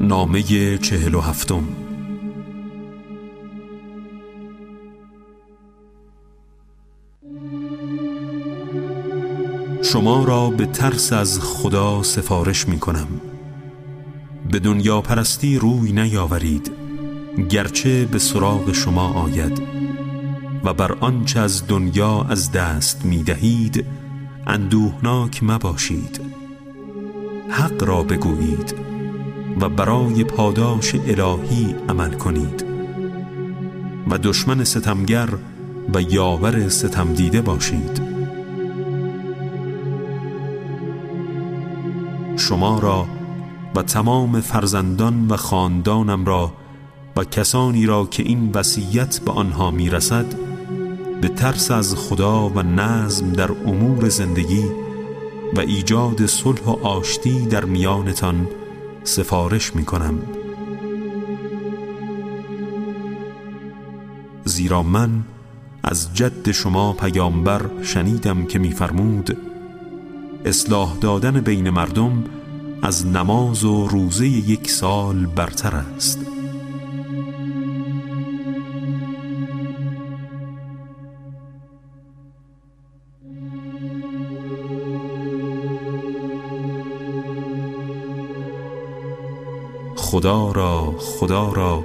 نامه چهل و هفتم. شما را به ترس از خدا سفارش می کنم. به دنیا پرستی روی نیاورید گرچه به سراغ شما آید و بر آنچه از دنیا از دست می دهید اندوهناک مباشید. حق را بگویید. و برای پاداش الهی عمل کنید. و دشمن ستمگر و یاور ستم دیده باشید. شما را و تمام فرزندان و خاندانم را و کسانی را که این وصیت به آنها می‌رسد به ترس از خدا و نظم در امور زندگی و ایجاد صلح و آشتی در میانتان سفارش می کنم زیرا من از جد شما پیامبر شنیدم که میفرمود اصلاح دادن بین مردم از نماز و روزه یک سال برتر است. خدا را خدا را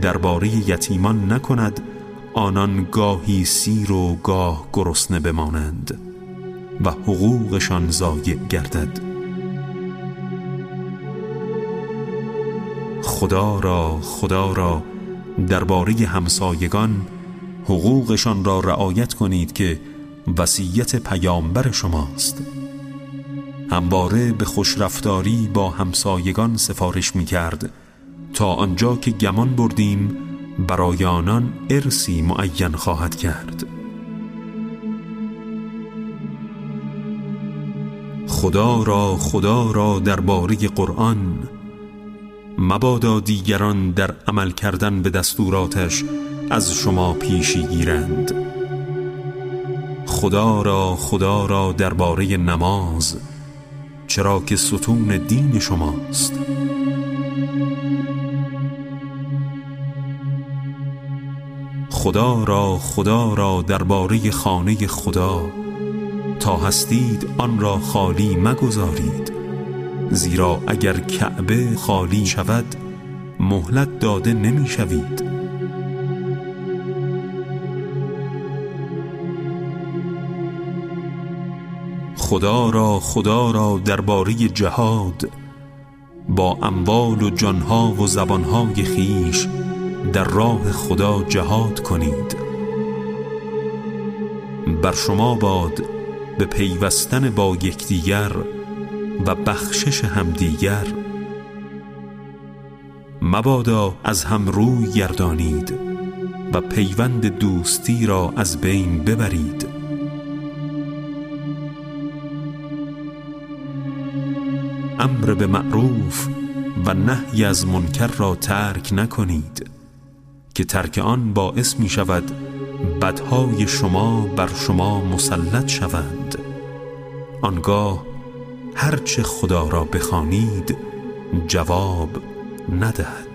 درباره یتیمان نکند آنان گاهی سیر و گاه گرسنه بمانند و حقوقشان ضایع گردد. خدا را خدا را درباره همسایگان حقوقشان را رعایت کنید که وصیت پیامبر شماست. همواره به خوشرفتاری با همسایگان سفارش می کرد تا آنجا که گمان بردیم برای آنان ارسی معین خواهد کرد. خدا را خدا را درباره قرآن مبادا دیگران در عمل کردن به دستوراتش از شما پیشی گیرند. خدا را خدا را درباره نماز چرا که ستون دین شماست. خدا را خدا را درباره خانه خدا تا هستید آن را خالی مگذارید. زیرا اگر کعبه خالی شود مهلت داده نمی شوید خدا را خدا را درباره جهاد با اموال و جانها و زبانهای خیش در راه خدا جهاد کنید. بر شما باد به پیوستن با یکدیگر و بخشش همدیگر. مبادا از هم روی گردانید و پیوند دوستی را از بین ببرید. امر به معروف و نهی از منکر را ترک نکنید که ترک آن باعث می شود بدهای شما بر شما مسلط شوند. آنگاه هرچه خدا را بخوانید جواب ندهد.